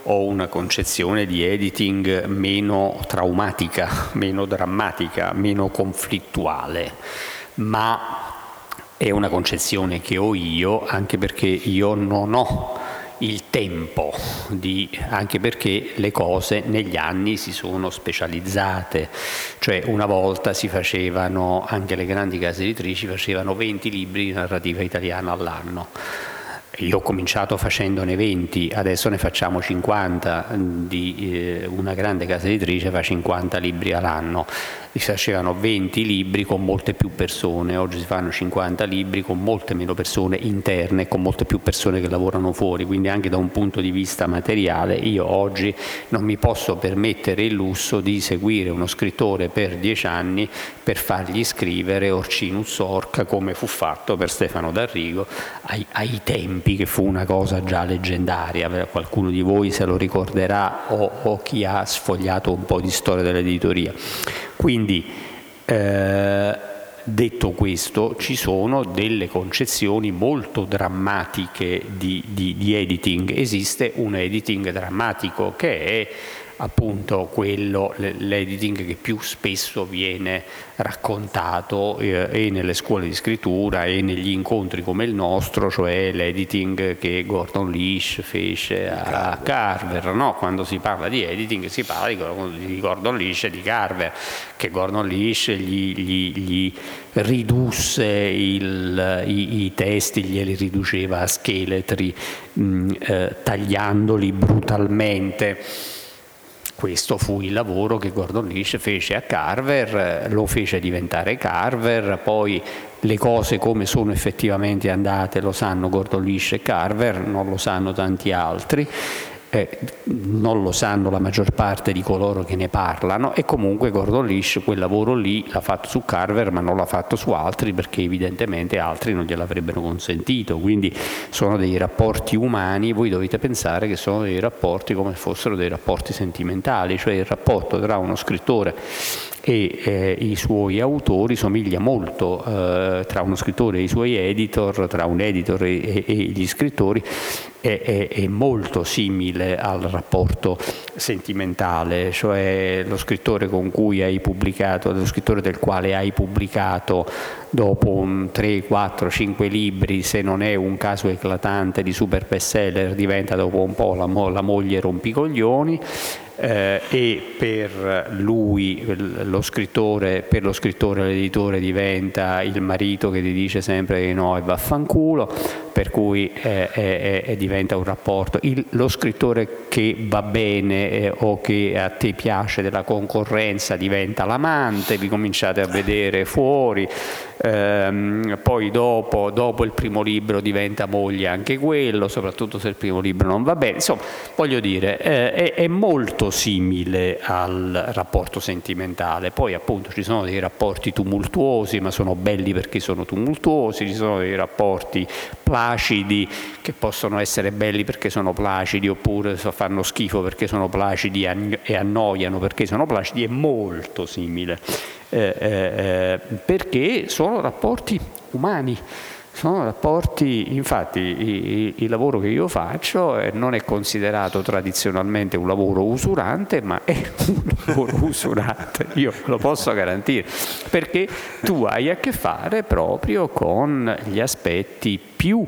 ho una concezione di editing meno traumatica, (laughs) meno drammatica, meno conflittuale, ma è una concezione che ho io anche perché io non ho il tempo, di, anche perché le cose negli anni si sono specializzate, cioè una volta si facevano, anche le grandi case editrici facevano 20 libri di narrativa italiana all'anno io ho cominciato facendone 20, adesso ne facciamo 50, di, eh, una grande casa editrice fa 50 libri all'anno si facevano 20 libri con molte più persone, oggi si fanno 50 libri con molte meno persone interne e con molte più persone che lavorano fuori, quindi anche da un punto di vista materiale io oggi non mi posso permettere il lusso di seguire uno scrittore per dieci anni per fargli scrivere Orcinus Orca come fu fatto per Stefano D'Arrigo ai, ai tempi che fu una cosa già leggendaria, qualcuno di voi se lo ricorderà o, o chi ha sfogliato un po' di storia dell'editoria. Quindi eh, detto questo ci sono delle concezioni molto drammatiche di, di, di editing, esiste un editing drammatico che è appunto quello, l'editing che più spesso viene raccontato eh, e nelle scuole di scrittura e negli incontri come il nostro, cioè l'editing che Gordon Leash fece a Carver. No? Quando si parla di editing si parla di Gordon Leash e di Carver, che Gordon Leash gli, gli, gli ridusse il, i, i, testi, glieli riduceva a scheletri, mh, eh, tagliandoli brutalmente questo fu il lavoro che Gordon Lish fece a Carver, lo fece diventare Carver, poi le cose come sono effettivamente andate lo sanno Gordon Lish e Carver, non lo sanno tanti altri non lo sanno la maggior parte di coloro che ne parlano e comunque Gordon Lish quel lavoro lì l'ha fatto su Carver ma non l'ha fatto su altri perché evidentemente altri non gliel'avrebbero consentito, quindi sono dei rapporti umani, voi dovete pensare che sono dei rapporti come fossero dei rapporti sentimentali, cioè il rapporto tra uno scrittore e eh, i suoi autori somiglia molto eh, tra uno scrittore e i suoi editor, tra un editor e, e gli scrittori, è, è, molto simile al rapporto sentimentale, cioè lo scrittore con cui hai pubblicato, lo scrittore del quale hai pubblicato dopo 3, 4, 5 libri, se non è un caso eclatante di super bestseller, diventa dopo un po' la, la moglie rompicoglioni eh, e per lui, lo scrittore, per lo scrittore l'editore diventa il marito che ti dice sempre che no e vaffanculo, per cui eh, è, è, diventa un rapporto. Il, lo scrittore che va bene eh, o che a te piace della concorrenza diventa l'amante, vi cominciate a vedere fuori, ehm, poi dopo, dopo, il primo libro diventa moglie anche quello, soprattutto se il primo libro non va bene. Insomma, voglio dire, eh, è, è, molto simile al rapporto sentimentale. Poi appunto ci sono dei rapporti tumultuosi, ma sono belli perché sono tumultuosi, ci sono dei rapporti placidi che possono essere belli perché sono placidi oppure fanno schifo perché sono placidi e annoiano perché sono placidi, è molto simile. Eh, eh, eh, perché sono rapporti umani, sono rapporti, infatti il, lavoro che io faccio non è considerato tradizionalmente un lavoro usurante, ma è (laughs) un lavoro usurante, io lo posso garantire, perché tu hai a che fare proprio con gli aspetti più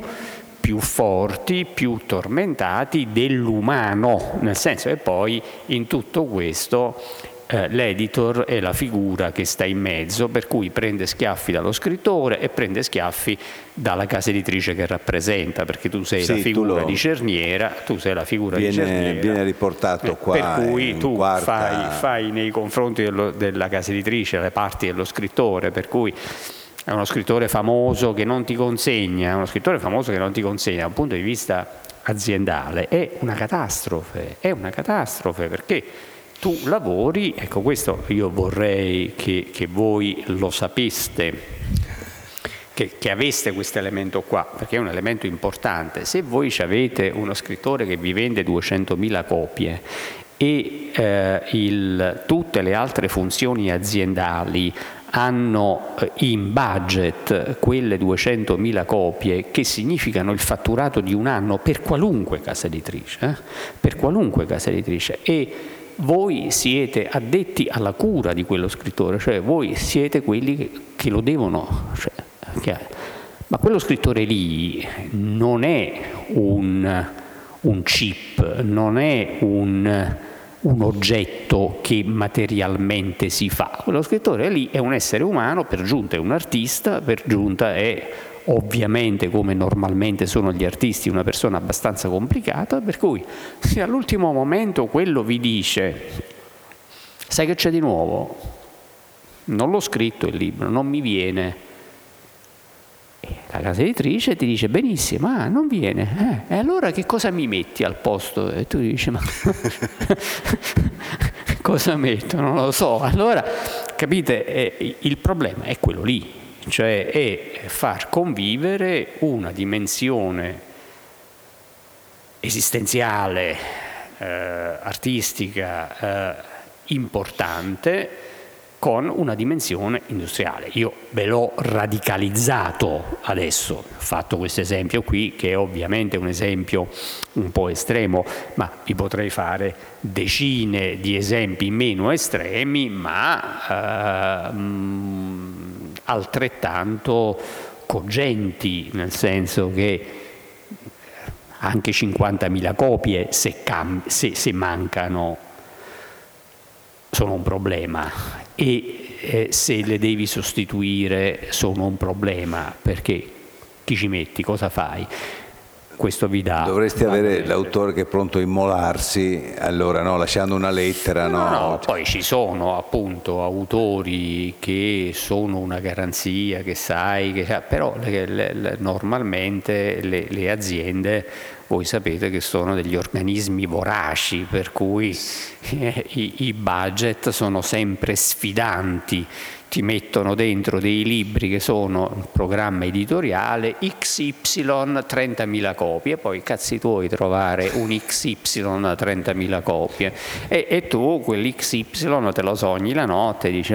più forti, più tormentati dell'umano, nel senso che poi in tutto questo eh, l'editor è la figura che sta in mezzo, per cui prende schiaffi dallo scrittore e prende schiaffi dalla casa editrice che rappresenta, perché tu sei sì, la figura lo... di cerniera, tu sei la figura viene, di cerniera. Viene riportato qua. Per cui tu quarta... fai, fai, nei confronti dello, della casa editrice le parti dello scrittore, per cui è uno scrittore famoso che non ti consegna, è uno scrittore famoso che non ti consegna da un punto di vista aziendale, è una catastrofe, è una catastrofe perché tu lavori, ecco questo io vorrei che, che voi lo sapeste, che, che aveste questo elemento qua, perché è un elemento importante. Se voi avete uno scrittore che vi vende 200.000 copie e eh, il, tutte le altre funzioni aziendali hanno eh, in budget quelle 200.000 copie che significano il fatturato di un anno per qualunque casa editrice, eh? per qualunque casa editrice e voi siete addetti alla cura di quello scrittore, cioè voi siete quelli che, che lo devono. Cioè, che, ma quello scrittore lì non è un, un chip, non è un, un, oggetto che materialmente si fa. Quello scrittore lì è un essere umano, per giunta è un artista, per giunta è ovviamente come normalmente sono gli artisti una persona abbastanza complicata, per cui se all'ultimo momento quello vi dice sai che c'è di nuovo? Non l'ho scritto il libro, non mi viene. E la casa editrice ti dice benissimo, ah non viene, eh, e allora che cosa mi metti al posto? E tu dici ma (laughs) cosa metto? Non lo so. Allora capite, eh, il problema è quello lì cioè è far convivere una dimensione esistenziale, eh, artistica eh, importante con una dimensione industriale. Io ve l'ho radicalizzato adesso, ho fatto questo esempio qui che è ovviamente un esempio un po' estremo, ma vi potrei fare decine di esempi meno estremi, ma eh, altrettanto cogenti, nel senso che anche 50.000 copie se, se, se, mancano sono un problema e eh, se le devi sostituire sono un problema perché chi ci metti, cosa fai? Questo vi dà. Dovresti avere l'autore che è pronto a immolarsi, allora no, lasciando una lettera. No, no, no, poi ci sono appunto autori che sono una garanzia, che sai, che, però le, le, normalmente le, le aziende voi sapete che sono degli organismi voraci, per cui eh, (laughs) i, i budget sono sempre sfidanti ti mettono dentro dei libri che sono un programma editoriale XY 30.000 copie, poi cazzi tuoi trovare un XY 30.000 copie. E, e tu quell'XY te lo sogni la notte e dici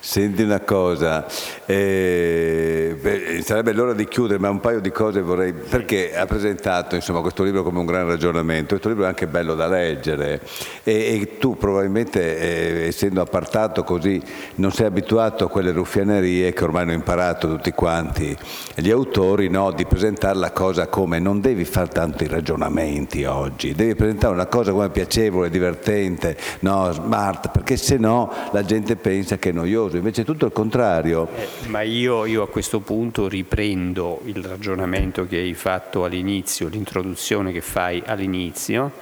Senti una cosa, eh, beh, sarebbe l'ora di chiudere, ma un paio di cose vorrei, perché ha presentato insomma, questo libro come un gran ragionamento, questo libro è anche bello da leggere. E, e tu probabilmente eh, essendo appartenuto appartato così non sei abituato a quelle ruffianerie che ormai hanno imparato tutti quanti gli autori no, di presentare la cosa come non devi fare tanti ragionamenti oggi, devi presentare una cosa come piacevole, divertente, no, smart, perché se no la gente pensa che è noioso, invece è tutto il contrario. Eh, ma io, io a questo punto riprendo il ragionamento che hai fatto all'inizio, l'introduzione che fai all'inizio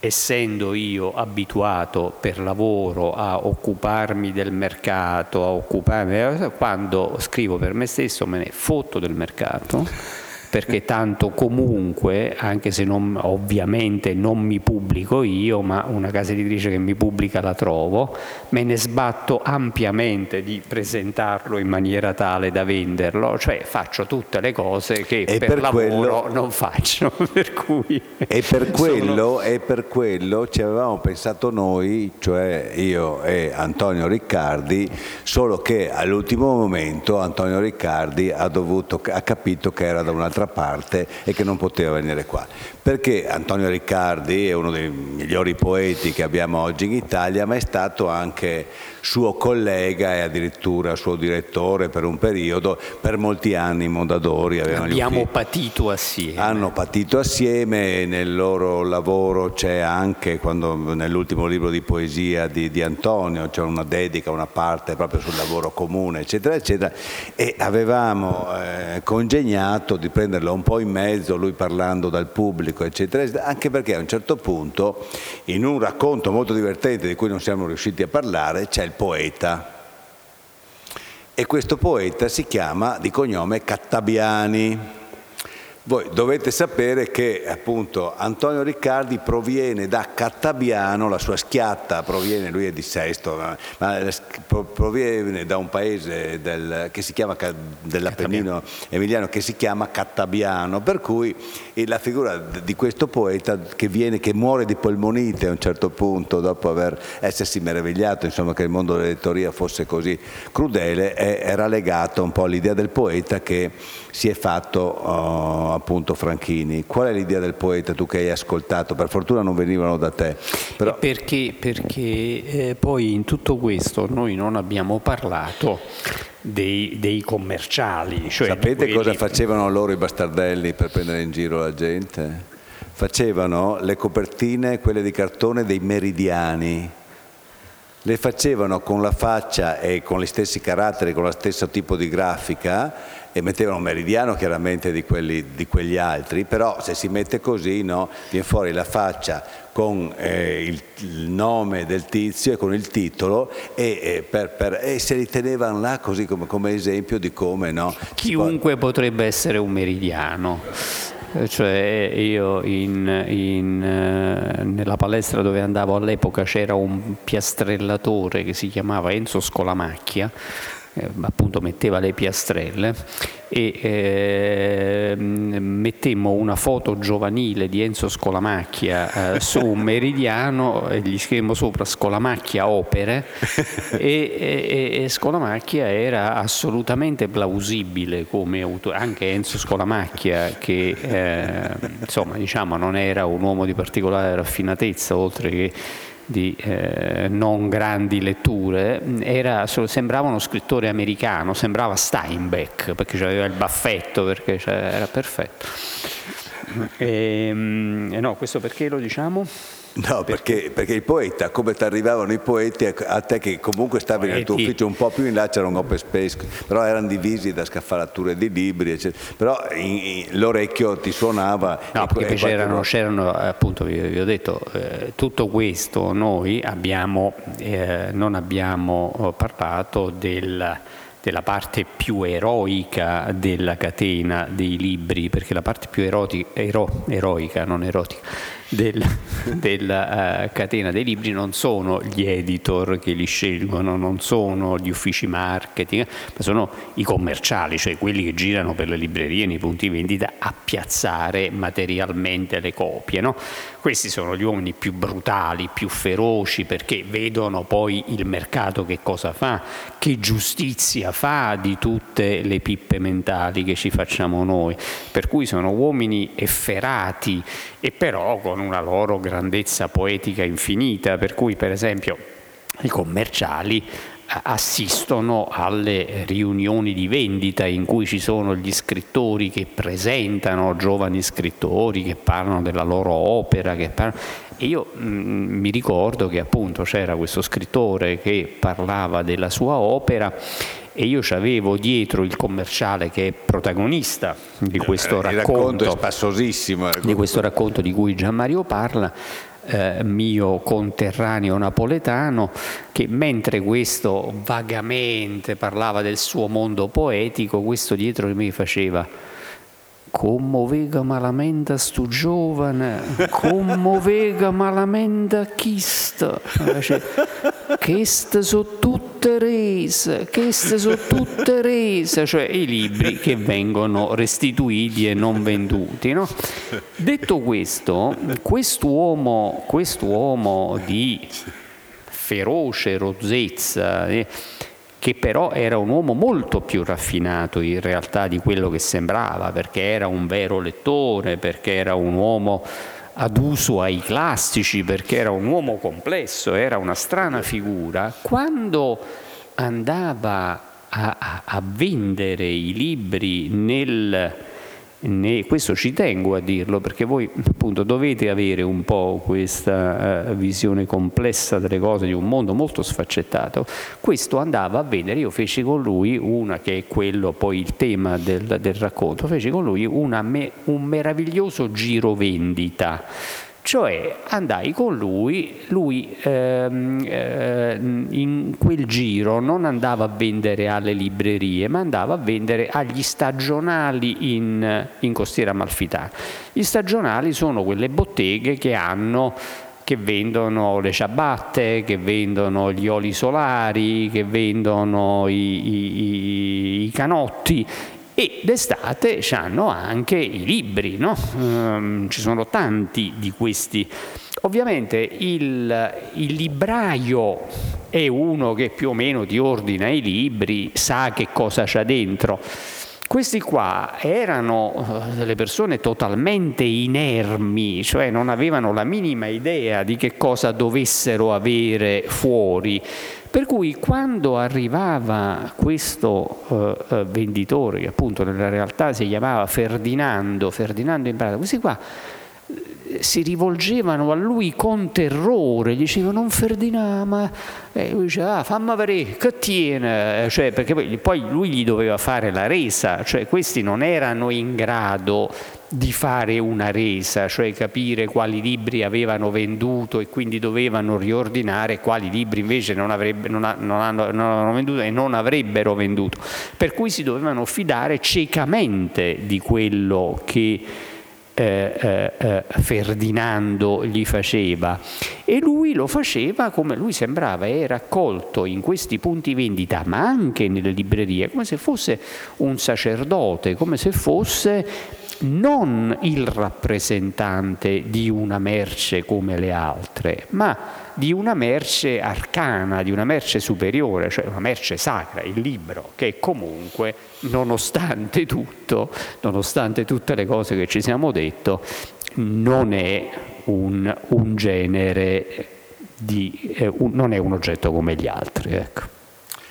essendo io abituato per lavoro a occuparmi del mercato, a occuparmi, quando scrivo per me stesso me ne fotto del mercato perché tanto comunque, anche se non, ovviamente non mi pubblico io, ma una casa editrice che mi pubblica la trovo, me ne sbatto ampiamente di presentarlo in maniera tale da venderlo, cioè faccio tutte le cose che per, per, lavoro quello, non faccio. (laughs) per cui e, per quello, sono... e per quello ci avevamo pensato noi, cioè io e Antonio Riccardi, solo che all'ultimo momento Antonio Riccardi ha, dovuto, ha capito che era da un'altra parte e che non poteva venire qua. Perché Antonio Riccardi è uno dei migliori poeti che abbiamo oggi in Italia, ma è stato anche suo collega e addirittura suo direttore per un periodo, per molti anni Mondadori. Abbiamo patito assieme. Hanno patito assieme, nel loro lavoro c'è anche, quando, nell'ultimo libro di poesia di, di Antonio, c'è una dedica, una parte proprio sul lavoro comune, eccetera, eccetera, e avevamo eh, congegnato di prenderlo un po' in mezzo, lui parlando dal pubblico, eccetera, eccetera, anche perché a un certo punto, in un racconto molto divertente di cui non siamo riusciti a parlare, c'è il poeta. E questo poeta si chiama di cognome Cattabiani. Voi dovete sapere che appunto Antonio Riccardi proviene da Cattabiano, la sua schiatta proviene, lui è di Sesto, ma proviene da un paese del, che si chiama dell'Appennino Emiliano che si chiama Cattabiano, per cui la figura di questo poeta che, viene, che muore di polmonite a un certo punto dopo aver essersi meravigliato insomma, che il mondo dell'editoria fosse così crudele, era legato un po' all'idea del poeta che si è fatto uh, appunto Franchini. Qual è l'idea del poeta tu che hai ascoltato? Per fortuna non venivano da te. Però... Perché, perché eh, poi in tutto questo noi non abbiamo parlato dei, dei commerciali. Cioè Sapete quelli... cosa facevano loro i bastardelli per prendere in giro la gente? Facevano le copertine, quelle di cartone, dei meridiani le facevano con la faccia e con gli stessi caratteri, con lo stesso tipo di grafica e mettevano un meridiano chiaramente di, quelli, di quegli altri, però se si mette così no, viene fuori la faccia con eh, il, il, nome del tizio e con il titolo e, e, per, per, e se li tenevano là così come, come esempio di come no. Chiunque potrebbe essere un meridiano. Eh, cioè io in, in, eh, nella palestra dove andavo all'epoca c'era un piastrellatore che si chiamava Enzo Scolamacchia eh, appunto metteva le piastrelle e eh, mettemmo una foto giovanile di Enzo Scolamacchia eh, su un meridiano e gli scrivemmo sopra Scolamacchia opere (laughs) e, e, e, Scolamacchia era assolutamente plausibile come autore, anche Enzo Scolamacchia che eh, insomma diciamo non era un uomo di particolare raffinatezza oltre che di eh, non grandi letture, era, sembrava uno scrittore americano, sembrava Steinbeck perché aveva il baffetto, perché era perfetto. Ehm, e no, questo perché lo diciamo? No, perché, perché, il poeta, come ti arrivavano i poeti, a te che comunque stavi poeti. nel tuo ufficio un po' più in là c'era un open space, però erano divisi da scaffalature di libri, eccetera. però in, in, l'orecchio ti suonava. No, perché c'erano, c'erano, appunto, vi, vi, ho detto, eh, tutto questo noi abbiamo, eh, non abbiamo parlato del della parte più eroica della catena dei libri, perché la parte più erotica, ero, eroica, non erotica, del, (laughs) della uh, catena dei libri non sono gli editor che li scelgono, non sono gli uffici marketing, ma sono i commerciali, cioè quelli che girano per le librerie nei punti vendita a piazzare materialmente le copie. No? Questi sono gli uomini più brutali, più feroci, perché vedono poi il mercato che cosa fa, che giustizia fa di tutte le pippe mentali che ci facciamo noi. Per cui sono uomini efferati e però con una loro grandezza poetica infinita, per cui per esempio i commerciali assistono alle riunioni di vendita in cui ci sono gli scrittori che presentano, giovani scrittori che parlano della loro opera, parlano... io mh, mm, mi ricordo che appunto c'era questo scrittore che parlava della sua opera e io avevo dietro il commerciale che è protagonista di questo racconto, racconto di questo racconto di cui Gian Mario parla, eh, mio conterraneo napoletano, che mentre questo vagamente parlava del suo mondo poetico, questo dietro di me faceva commovega malamente sto giovane, commovega malamente chista. Cioè, queste sono tutte rese, queste sono tutte rese, cioè i libri che vengono restituiti e non venduti. No? Detto questo, quest'uomo, quest'uomo di feroce rozzezza, eh, che però era un uomo molto più raffinato in realtà di quello che sembrava, perché era un vero lettore, perché era un uomo ad uso ai classici, perché era un uomo complesso, era una strana figura, quando andava a, a, vendere i libri nel ne, questo ci tengo a dirlo perché voi appunto dovete avere un po' questa uh, visione complessa delle cose di un mondo molto sfaccettato. Questo andava a vendere, io feci con lui una che è quello poi il tema del, del racconto, feci con lui una, un meraviglioso giro vendita cioè andai con lui, lui ehm, eh, in quel giro non andava a vendere alle librerie, ma andava a vendere agli stagionali in, in Costiera Amalfitana. Gli stagionali sono quelle botteghe che hanno che vendono le ciabatte, che vendono gli oli solari, che vendono i, i, i canotti e d'estate hanno anche i libri, no? um, ci sono tanti di questi. Ovviamente il, il, libraio è uno che più o meno ti ordina i libri, sa che cosa c'è dentro. Questi qua erano eh, delle persone totalmente inermi, cioè non avevano la minima idea di che cosa dovessero avere fuori. Per cui quando arrivava questo uh, uh, venditore, che appunto nella realtà si chiamava Ferdinando, Ferdinando in pratica, questi qua si rivolgevano a lui con terrore, gli dicevano non Ferdinando, ma e lui diceva ah, fammi vedere che tiene, cioè, perché poi lui gli doveva fare la resa, cioè questi non erano in grado di fare una resa, cioè capire quali libri avevano venduto e quindi dovevano riordinare quali libri invece non, avrebbe, non, ha, non, hanno, non hanno venduto e non avrebbero venduto. Per cui si dovevano fidare ciecamente di quello che eh, eh, eh, Ferdinando gli faceva. E lui lo faceva come lui sembrava, era accolto in questi punti vendita ma anche nelle librerie come se fosse un sacerdote, come se fosse non il rappresentante di una merce come le altre, ma di una merce arcana, di una merce superiore, cioè una merce sacra, il libro, che comunque, nonostante tutto, nonostante tutte le cose che ci siamo detto, non è un, un genere, di, eh, un, non è un oggetto come gli altri. Ecco.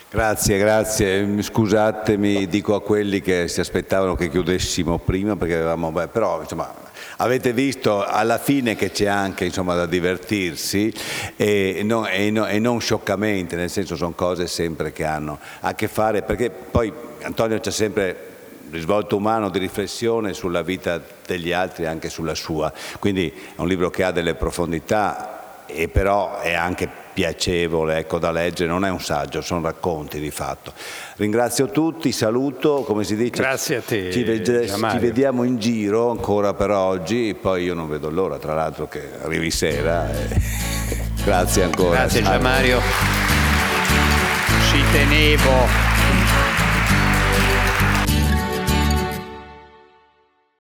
Grazie, grazie. Scusatemi, dico a quelli che si aspettavano che chiudessimo prima, perché avevamo, beh, però insomma, avete visto alla fine che c'è anche insomma, da divertirsi e non, e, no, e non, scioccamente, nel senso sono cose sempre che hanno a che fare, perché poi Antonio c'è sempre risvolto umano di riflessione sulla vita degli altri e anche sulla sua, quindi è un libro che ha delle profondità e però è anche piacevole ecco, da leggere, non è un saggio, sono racconti di fatto. Ringrazio tutti, saluto, come si dice. Grazie a te. Ci, vede, ci vediamo in giro ancora per oggi, poi io non vedo l'ora, tra l'altro, che arrivi sera. (laughs) Grazie ancora. Grazie Gianmario. Ci tenevo.